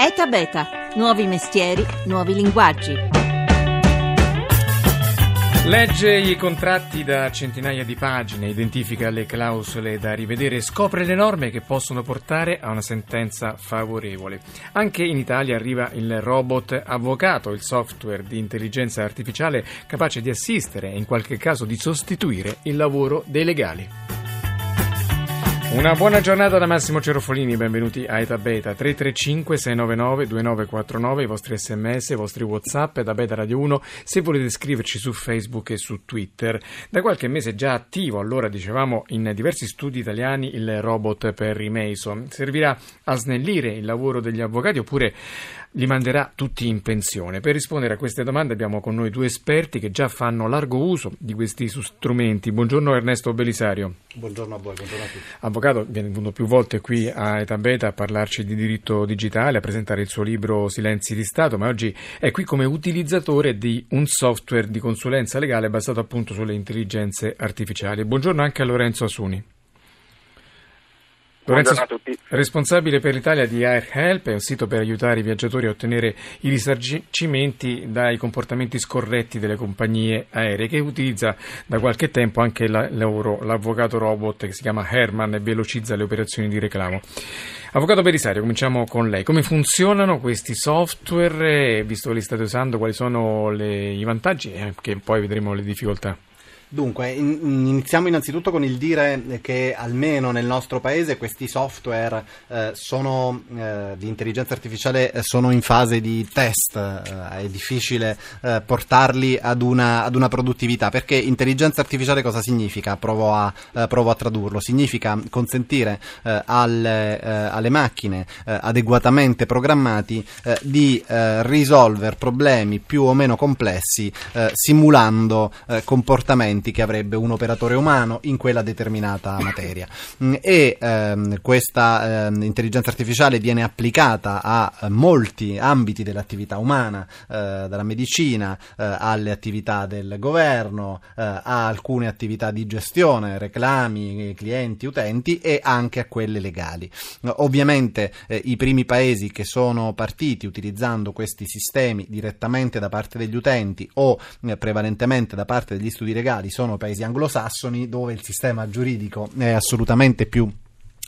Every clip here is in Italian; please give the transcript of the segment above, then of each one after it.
ETA Beta, nuovi mestieri, nuovi linguaggi. Legge i contratti da centinaia di pagine, identifica le clausole da rivedere e scopre le norme che possono portare a una sentenza favorevole. Anche in Italia arriva il robot avvocato, il software di intelligenza artificiale capace di assistere e in qualche caso di sostituire il lavoro dei legali. Una buona giornata da Massimo Cerofolini, benvenuti a Eta Beta 335 699 2949, i vostri sms, i vostri whatsapp da Beta Radio 1 se volete scriverci su Facebook e su Twitter. Da qualche mese già attivo, allora dicevamo in diversi studi italiani il robot Perry Mason. Servirà a snellire il lavoro degli avvocati oppure li manderà tutti in pensione. Per rispondere a queste domande abbiamo con noi due esperti che già fanno largo uso di questi strumenti. Buongiorno Ernesto Belisario. Buongiorno a voi, buongiorno a tutti. Avvocato, viene venuto più volte qui a Eta Beta a parlarci di diritto digitale, a presentare il suo libro Silenzi di Stato, ma oggi è qui come utilizzatore di un software di consulenza legale basato appunto sulle intelligenze artificiali. Buongiorno anche a Lorenzo Asuni. Lorenzo, responsabile per l'Italia di AirHelp, è un sito per aiutare i viaggiatori a ottenere i risarcimenti dai comportamenti scorretti delle compagnie aeree, che utilizza da qualche tempo anche la, l'avvocato robot che si chiama Herman e velocizza le operazioni di reclamo. Avvocato Belisario, cominciamo con lei. Come funzionano questi software? Visto che li state usando, quali sono le, i vantaggi e anche poi vedremo le difficoltà? Dunque, in, iniziamo innanzitutto con il dire che almeno nel nostro paese questi software eh, sono, eh, di intelligenza artificiale eh, sono in fase di test, eh, è difficile eh, portarli ad una, ad una, produttività, perché intelligenza artificiale cosa significa? Provo a, eh, provo a tradurlo, significa consentire alle, alle, macchine adeguatamente programmati di risolvere problemi più o meno complessi simulando comportamenti strumenti che avrebbe un operatore umano in quella determinata materia. Mm, e ehm, questa ehm, intelligenza artificiale viene applicata a molti ambiti dell'attività umana, eh, dalla medicina eh, alle attività del governo, eh, a alcune attività di gestione, reclami, clienti, utenti e anche a quelle legali. Ovviamente eh, i primi paesi che sono partiti utilizzando questi sistemi direttamente da parte degli utenti o eh, prevalentemente da parte degli studi legali sono paesi anglosassoni dove il sistema giuridico è assolutamente più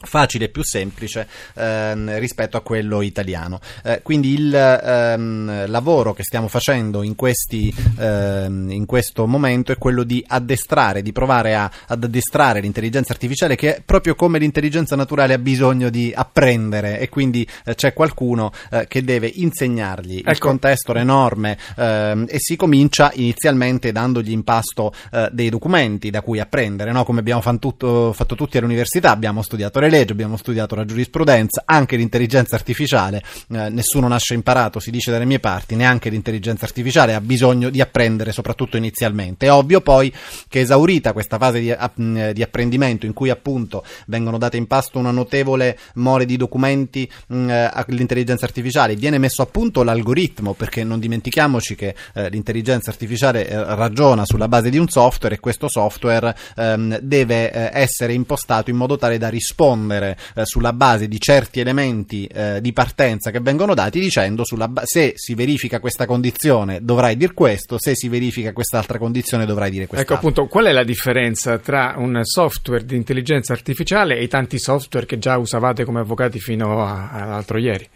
facile e più semplice ehm, rispetto a quello italiano. Eh, quindi il ehm, lavoro che stiamo facendo in, questi, ehm, in, questo momento è quello di addestrare, di provare a, ad addestrare l'intelligenza artificiale che proprio come l'intelligenza naturale ha bisogno di apprendere e quindi eh, c'è qualcuno eh, che deve insegnargli ecco. il contesto, le norme ehm, e si comincia inizialmente dandogli in pasto eh, dei documenti da cui apprendere, no? come abbiamo fatto, tutto, fatto tutti all'università, abbiamo studiato le legge, abbiamo studiato la giurisprudenza, anche l'intelligenza artificiale, eh, nessuno nasce imparato, si dice dalle mie parti, neanche l'intelligenza artificiale ha bisogno di apprendere, soprattutto inizialmente. È ovvio poi che esaurita questa fase di, uh, di apprendimento in cui appunto vengono date in pasto una notevole mole di documenti uh, all'intelligenza artificiale, viene messo a punto l'algoritmo, perché non dimentichiamoci che uh, l'intelligenza artificiale ragiona sulla base di un software e questo software um, deve essere impostato in modo tale da rispondere rispondere eh, sulla base di certi elementi eh, di partenza che vengono dati dicendo ba- se si verifica questa condizione dovrai dire questo, se si verifica quest'altra condizione dovrai dire questo. Ecco appunto, qual è la differenza tra un software di intelligenza artificiale e i tanti software che già usavate come avvocati fino all'altro ieri?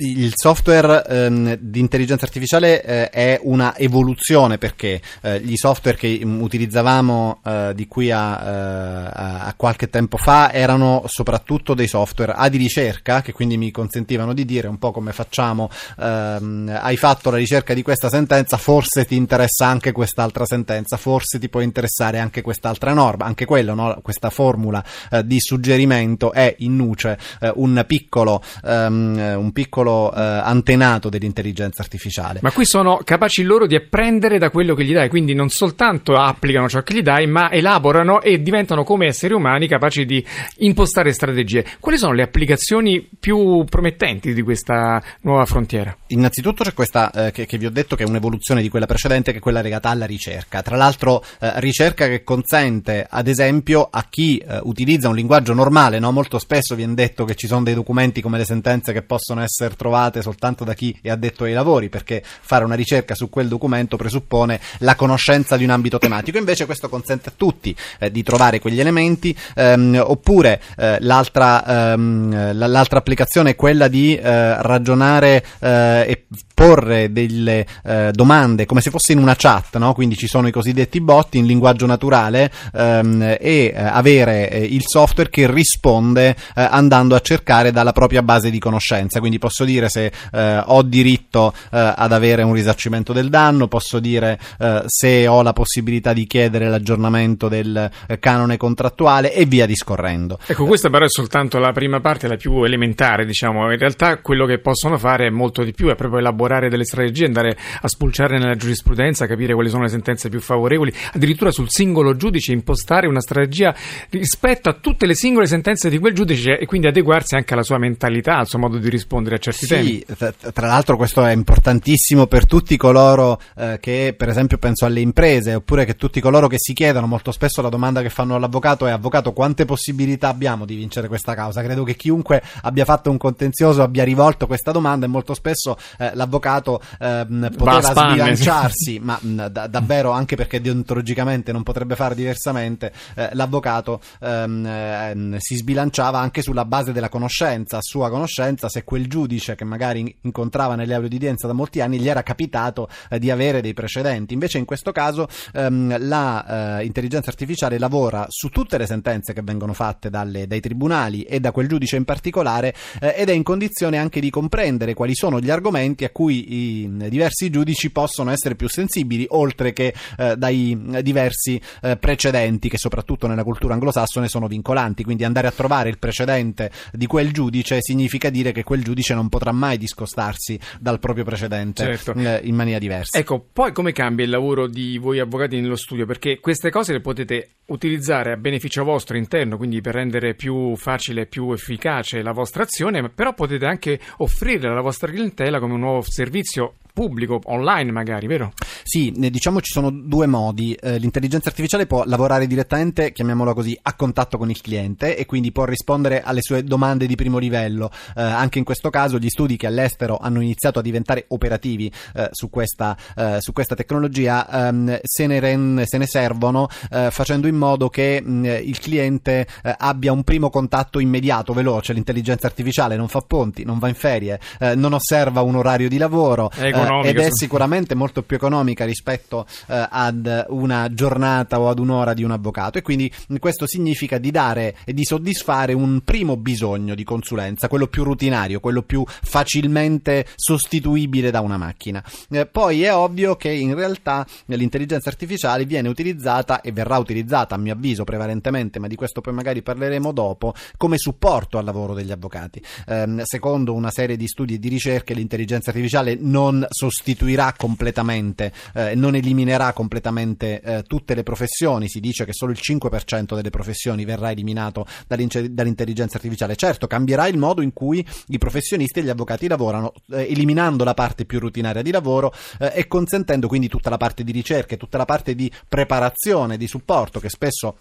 Il software ehm, di intelligenza artificiale eh, è una evoluzione perché eh, gli software che utilizzavamo eh, di qui a, eh, a, qualche tempo fa erano soprattutto dei software A di ricerca che quindi mi consentivano di dire un po' come facciamo ehm, hai fatto la ricerca di questa sentenza forse ti interessa anche quest'altra sentenza forse ti può interessare anche quest'altra norma anche quello no? questa formula eh, di suggerimento è in nuce eh, un piccolo um, un piccolo piccolo eh, antenato dell'intelligenza artificiale. Ma qui sono capaci loro di apprendere da quello che gli dai, quindi non soltanto applicano ciò che gli dai, ma elaborano e diventano come esseri umani capaci di impostare strategie. Quali sono le applicazioni più promettenti di questa nuova frontiera? Innanzitutto c'è questa eh, che, che, vi ho detto che è un'evoluzione di quella precedente, che è quella legata alla ricerca. Tra l'altro, eh, ricerca che consente, ad esempio, a chi eh, utilizza un linguaggio normale, no? molto spesso viene detto che ci sono dei documenti come le sentenze che possono essere trovate soltanto da chi è addetto ai lavori, perché fare una ricerca su quel documento presuppone la conoscenza di un ambito tematico. Invece questo consente a tutti eh, di trovare quegli elementi, ehm, oppure eh, l'altra, ehm, l'altra applicazione è quella di eh, ragionare eh, e porre delle eh, domande come se fosse in una chat, no? quindi ci sono i cosiddetti bot in linguaggio naturale ehm, e eh, avere il software che risponde andando a cercare dalla propria base di conoscenza. Quindi posso dire se eh, ho diritto eh, ad avere un risarcimento del danno, posso dire se ho la possibilità di chiedere l'aggiornamento del canone contrattuale e via discorrendo. Ecco, questa però è soltanto la prima parte, la più elementare, diciamo. In realtà quello che possono fare è molto di più, è proprio elaborare delle strategie, andare a spulciare nella giurisprudenza, capire quali sono le sentenze più favorevoli, addirittura sul singolo giudice impostare una strategia rispetto a tutte le singole sentenze di quel giudice e quindi adeguarsi anche alla sua mentalità, al suo modo di rispondere a certi sì, temi. Tra l'altro questo è importantissimo per tutti coloro eh, che, per esempio, penso alle imprese, oppure che tutti coloro che si chiedono molto spesso la domanda che fanno all'avvocato è avvocato quante possibilità abbiamo di vincere questa causa? Credo che chiunque abbia fatto un contenzioso abbia rivolto questa domanda e molto spesso eh, l'avvocato avvocato ehm, poteva sbilanciarsi, ma mh, da, davvero anche perché deontologicamente non potrebbe fare diversamente, eh, l'avvocato ehm, ehm, si sbilanciava anche sulla base della conoscenza, sua conoscenza, se quel giudice che magari incontrava nelle aule di udienza da molti anni gli era capitato eh, di avere dei precedenti. Invece in questo caso ehm, la eh, artificiale lavora su tutte le sentenze che vengono fatte dalle, dai tribunali e da quel giudice in particolare eh, ed è in condizione anche di comprendere quali sono gli argomenti a cui cui i diversi giudici possono essere più sensibili, oltre che eh, dai diversi eh, precedenti che soprattutto nella cultura anglosassone sono vincolanti. Quindi andare a trovare il precedente di quel giudice significa dire che quel giudice non potrà mai discostarsi dal proprio precedente certo. eh, in maniera diversa. Ecco, poi come cambia il lavoro di voi avvocati nello studio? Perché queste cose le potete utilizzare a beneficio vostro interno, quindi per rendere più facile e più efficace la vostra azione, però potete anche offrire alla vostra clientela come un nuovo servizio pubblico, online magari, vero? Sì, diciamo ci sono due modi. Eh, l'intelligenza artificiale può lavorare direttamente, chiamiamolo così, a contatto con il cliente e quindi può rispondere alle sue domande di primo livello. Eh, anche in questo caso gli studi che all'estero hanno iniziato a diventare operativi eh, su, questa, eh, su, questa, tecnologia ehm, se, ne ren- se, ne servono eh, facendo in modo che mh, il cliente abbia un primo contatto immediato, veloce. L'intelligenza artificiale non fa ponti, non va in ferie, non osserva un orario di lavoro. Ecco, ed è sicuramente molto più economica rispetto eh, ad una giornata o ad un'ora di un avvocato e quindi questo significa di dare e di soddisfare un primo bisogno di consulenza, quello più rutinario, quello più facilmente sostituibile da una macchina. Eh, poi è ovvio che in realtà l'intelligenza artificiale viene utilizzata e verrà utilizzata a mio avviso prevalentemente, ma di questo poi magari parleremo dopo, come supporto al lavoro degli avvocati. Eh, secondo una serie di studi e di ricerche l'intelligenza artificiale non sostituirà completamente, eh, non eliminerà completamente eh, tutte le professioni, si dice che solo il 5% delle professioni verrà eliminato dall'intelligenza artificiale. Certo, cambierà il modo in cui i professionisti e gli avvocati lavorano, eh, eliminando la parte più rutinaria di lavoro eh, e consentendo quindi tutta la parte di ricerca e tutta la parte di preparazione, di supporto che spesso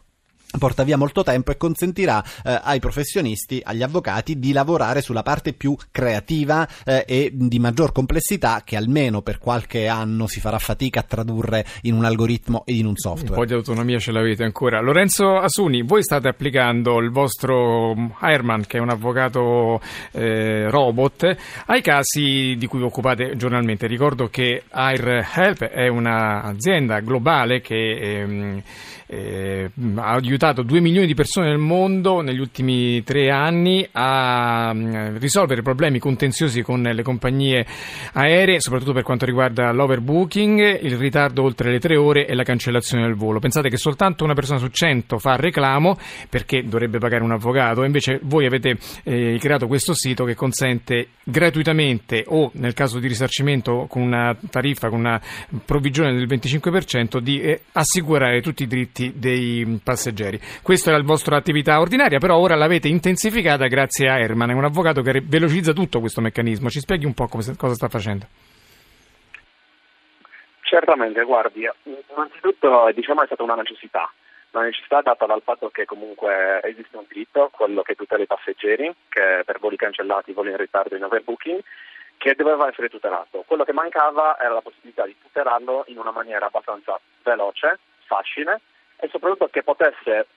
porta via molto tempo e consentirà eh, ai professionisti, agli avvocati di lavorare sulla parte più creativa eh, e di maggior complessità che almeno per qualche anno si farà fatica a tradurre in un algoritmo e in un software. Un po' di autonomia ce l'avete ancora. Lorenzo Asuni, voi state applicando il vostro Herman, che è un avvocato eh, robot, ai casi di cui vi occupate giornalmente. Ricordo che Air Help è un'azienda globale che ehm, eh, ha aiutato 2 milioni di persone nel mondo negli ultimi tre anni a mm, risolvere problemi contenziosi con le compagnie aeree, soprattutto per quanto riguarda l'overbooking, il ritardo oltre le tre ore e la cancellazione del volo. Pensate che soltanto una persona su 100 fa reclamo perché dovrebbe pagare un avvocato, invece voi avete eh, creato questo sito che consente gratuitamente o nel caso di risarcimento con una tariffa, con una provvigione del 25% di eh, assicurare tutti i diritti diritti dei passeggeri. Questa era la vostra attività ordinaria, però ora l'avete intensificata grazie a Herman, è un avvocato che velocizza tutto questo meccanismo. Ci spieghi un po' come, cosa sta facendo? Certamente, guardi, innanzitutto diciamo è stata una necessità, una necessità data dal fatto che comunque esiste un diritto, quello che tutela i passeggeri, che per voli cancellati, voli in ritardo in overbooking, che doveva essere tutelato. Quello che mancava era la possibilità di tutelarlo in una maniera abbastanza veloce, facile e soprattutto che potesse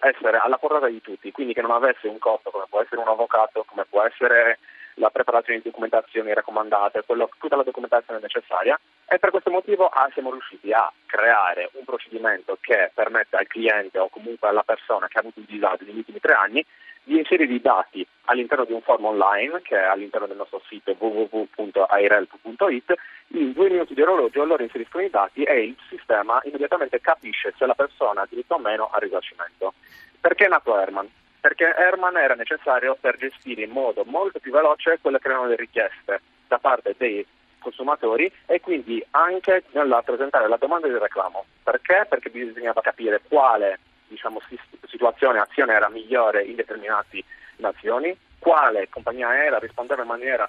essere alla portata di tutti, quindi che non avesse un costo come può essere un avvocato, come può essere la preparazione di documentazioni raccomandate, quello, tutta la documentazione necessaria. E per questo motivo ah, siamo riusciti a creare un procedimento che permette al cliente o comunque alla persona che ha avuto il disagio negli ultimi tre anni di inserire i dati all'interno di un form online che è all'interno del nostro sito www.airhelp.it in due minuti di orologio loro inseriscono i dati e il sistema immediatamente capisce se la persona ha diritto o meno al risarcimento. Perché è nato Herman? Perché Herman era necessario per gestire in modo molto più veloce quelle che erano le richieste da parte dei consumatori e quindi anche nella presentare la domanda di reclamo. Perché? Perché bisognava capire quale diciamo, situazione, azione era migliore in determinate nazioni, quale compagnia aerea rispondeva in maniera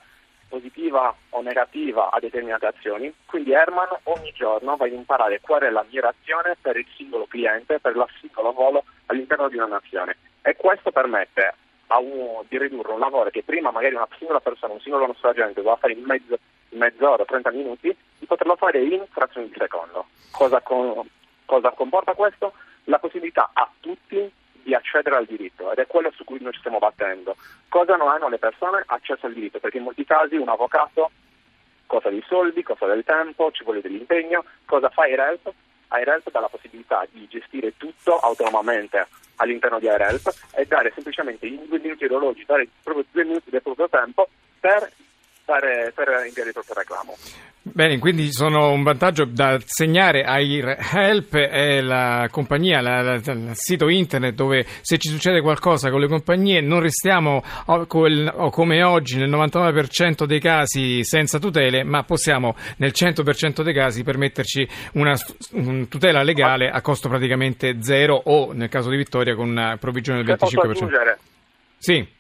positiva o negativa a determinate azioni. Quindi Herman ogni giorno va ad imparare qual è la migliore azione per il singolo cliente, per il singolo volo all'interno di una nazione. E questo permette a uno di ridurre un lavoro che prima magari una singola persona, un singolo nostro agente doveva fare in, mezzo, in mezz'ora, 30 minuti, di poterlo fare in frazioni di secondo. Cosa, con, cosa comporta questo? La possibilità a tutti di accedere al diritto ed è quello su cui noi ci stiamo battendo. Cosa non hanno le persone? Accesso al diritto, perché in molti casi un avvocato costa dei soldi, costa del tempo, ci vuole dell'impegno. Cosa fa AirHelp? AirHelp dà la possibilità di gestire tutto autonomamente all'interno di AirHelp e dare semplicemente in due minuti orologi, dare proprio due minuti del proprio tempo per, per, per inviare il proprio reclamo. Bene, quindi sono un vantaggio da segnare ai Help è la compagnia, il sito internet dove se ci succede qualcosa con le compagnie non restiamo o, o come oggi nel 99% dei casi senza tutele, ma possiamo nel 100% dei casi permetterci una, una tutela legale a costo praticamente zero o nel caso di Vittoria con una provvigione del 25%. Sì.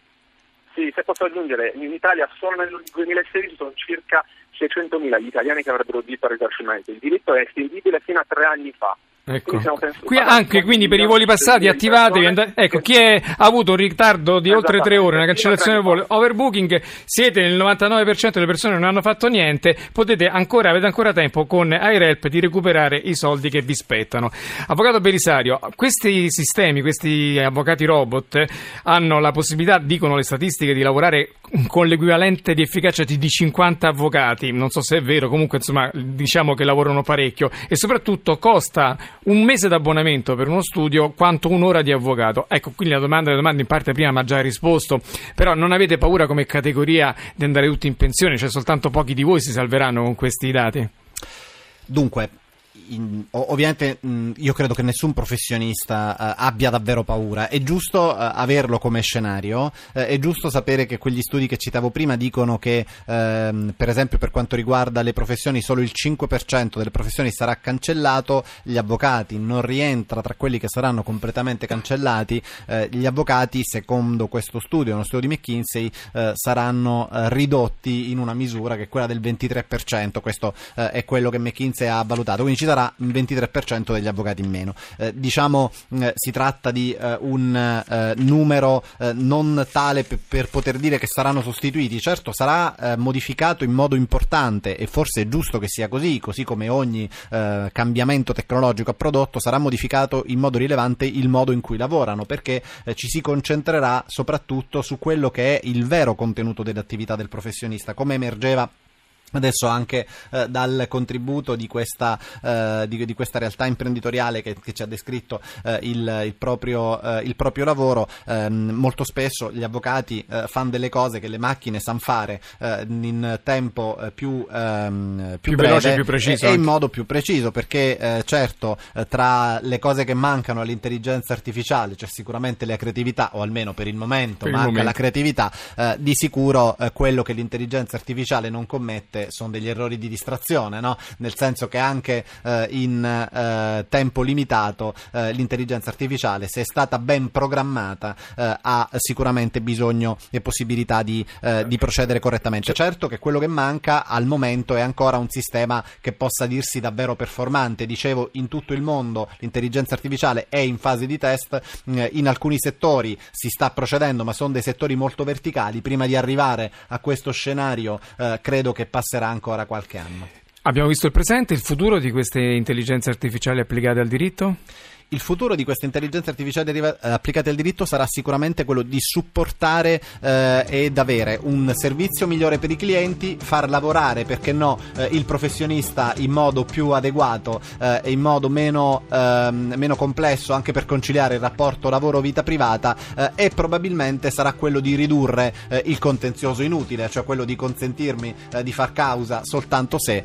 Sì, se posso aggiungere, in Italia solo nel 2016 sono circa 600.000 gli italiani che avrebbero diritto al risarcimento. Il diritto è estendibile fino a tre anni fa. Ecco. Qui anche quindi per i voli passati attivatevi. And- ecco, chi è, ha avuto un ritardo di oltre tre ore, una cancellazione del volo, overbooking, siete nel 99% delle persone che non hanno fatto niente, potete ancora, avete ancora tempo con AirHelp di recuperare i soldi che vi spettano. Avvocato Belisario, questi sistemi, questi avvocati robot hanno la possibilità, dicono le statistiche, di lavorare con l'equivalente di efficacia di 50 avvocati. Non so se è vero, comunque insomma diciamo che lavorano parecchio e soprattutto costa un mese d'abbonamento per uno studio quanto un'ora di avvocato. Ecco, quindi la domanda, la domanda in parte prima mi ha già risposto, però non avete paura come categoria di andare tutti in pensione, cioè soltanto pochi di voi si salveranno con questi dati? Dunque, in, ovviamente mh, io credo che nessun professionista uh, abbia davvero paura. È giusto uh, averlo come scenario, uh, è giusto sapere che quegli studi che citavo prima dicono che, ehm, per esempio, per quanto riguarda le professioni, solo il 5% delle professioni sarà cancellato, gli avvocati non rientra tra quelli che saranno completamente cancellati, gli avvocati, secondo questo studio, uno studio di McKinsey, saranno ridotti in una misura che è quella del 23%, questo è quello che McKinsey ha valutato. Quindi ci sarà un 23% degli avvocati in meno. Eh, diciamo eh, si tratta di eh, un eh, numero eh, non tale p- per poter dire che saranno sostituiti, certo sarà eh, modificato in modo importante e forse è giusto che sia così, così come ogni cambiamento tecnologico a prodotto sarà modificato in modo rilevante il modo in cui lavorano perché ci si concentrerà soprattutto su quello che è il vero contenuto dell'attività del professionista, come emergeva Adesso anche eh, dal contributo di questa, eh, di, di questa, realtà imprenditoriale che, che ci ha descritto eh, il, il, proprio, eh, il, proprio, lavoro, ehm, molto spesso gli avvocati eh, fanno delle cose che le macchine sanno fare eh, in tempo più, ehm, più, più breve veloce, più preciso e, e in modo più preciso perché certo tra le cose che mancano all'intelligenza artificiale c'è sicuramente la creatività o almeno per il momento per manca il momento. la creatività di sicuro quello che l'intelligenza artificiale non commette volte sono degli errori di distrazione, no? nel senso che anche eh, in eh, tempo limitato eh, l'intelligenza artificiale, se è stata ben programmata, eh, ha sicuramente bisogno e possibilità di, eh, di procedere correttamente. Certo che quello che manca al momento è ancora un sistema che possa dirsi davvero performante. Dicevo, in tutto il mondo l'intelligenza artificiale è in fase di test, in alcuni settori si sta procedendo, ma sono dei settori molto verticali. Prima di arrivare a questo scenario, eh, credo che passerà ancora qualche anno. Abbiamo visto il presente, il futuro di queste intelligenze artificiali applicate al diritto? Il futuro di queste intelligenze artificiali eh, applicate al diritto sarà sicuramente quello di supportare eh, ed avere un servizio migliore per i clienti, far lavorare, perché no, eh, il professionista in modo più adeguato eh, e in modo meno, ehm, meno, complesso anche per conciliare il rapporto lavoro-vita privata eh, e probabilmente sarà quello di ridurre eh, il contenzioso inutile, cioè quello di consentirmi di far causa soltanto se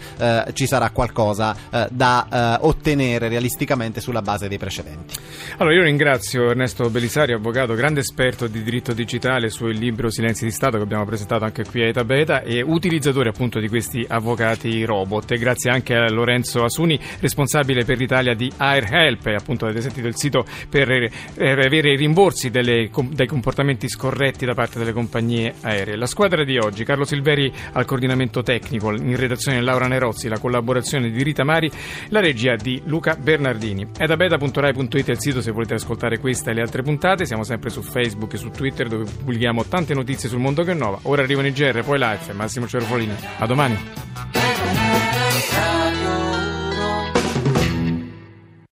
ci sarà qualcosa da ottenere realisticamente sulla base dei precedenti precedenti. Allora, io ringrazio Ernesto Belisario, avvocato, grande esperto di diritto digitale sul libro Silenzi di Stato che abbiamo presentato anche qui a Eta Beta e utilizzatore appunto di questi avvocati robot. E grazie anche a Lorenzo Asuni, responsabile per l'Italia di AirHelp, appunto avete sentito il sito per, avere i rimborsi delle, dei comportamenti scorretti da parte delle compagnie aeree. La squadra di oggi, Carlo Silveri al coordinamento tecnico, in redazione Laura Nerozzi, la collaborazione di Rita Mari, la regia di Luca Bernardini. Edabeta.rai rai.it è il sito se volete ascoltare questa e le altre puntate. Siamo sempre su Facebook e su Twitter dove pubblichiamo tante notizie sul mondo che è nuova. Ora arrivano i GR, poi live. Massimo Cerofolini. A domani.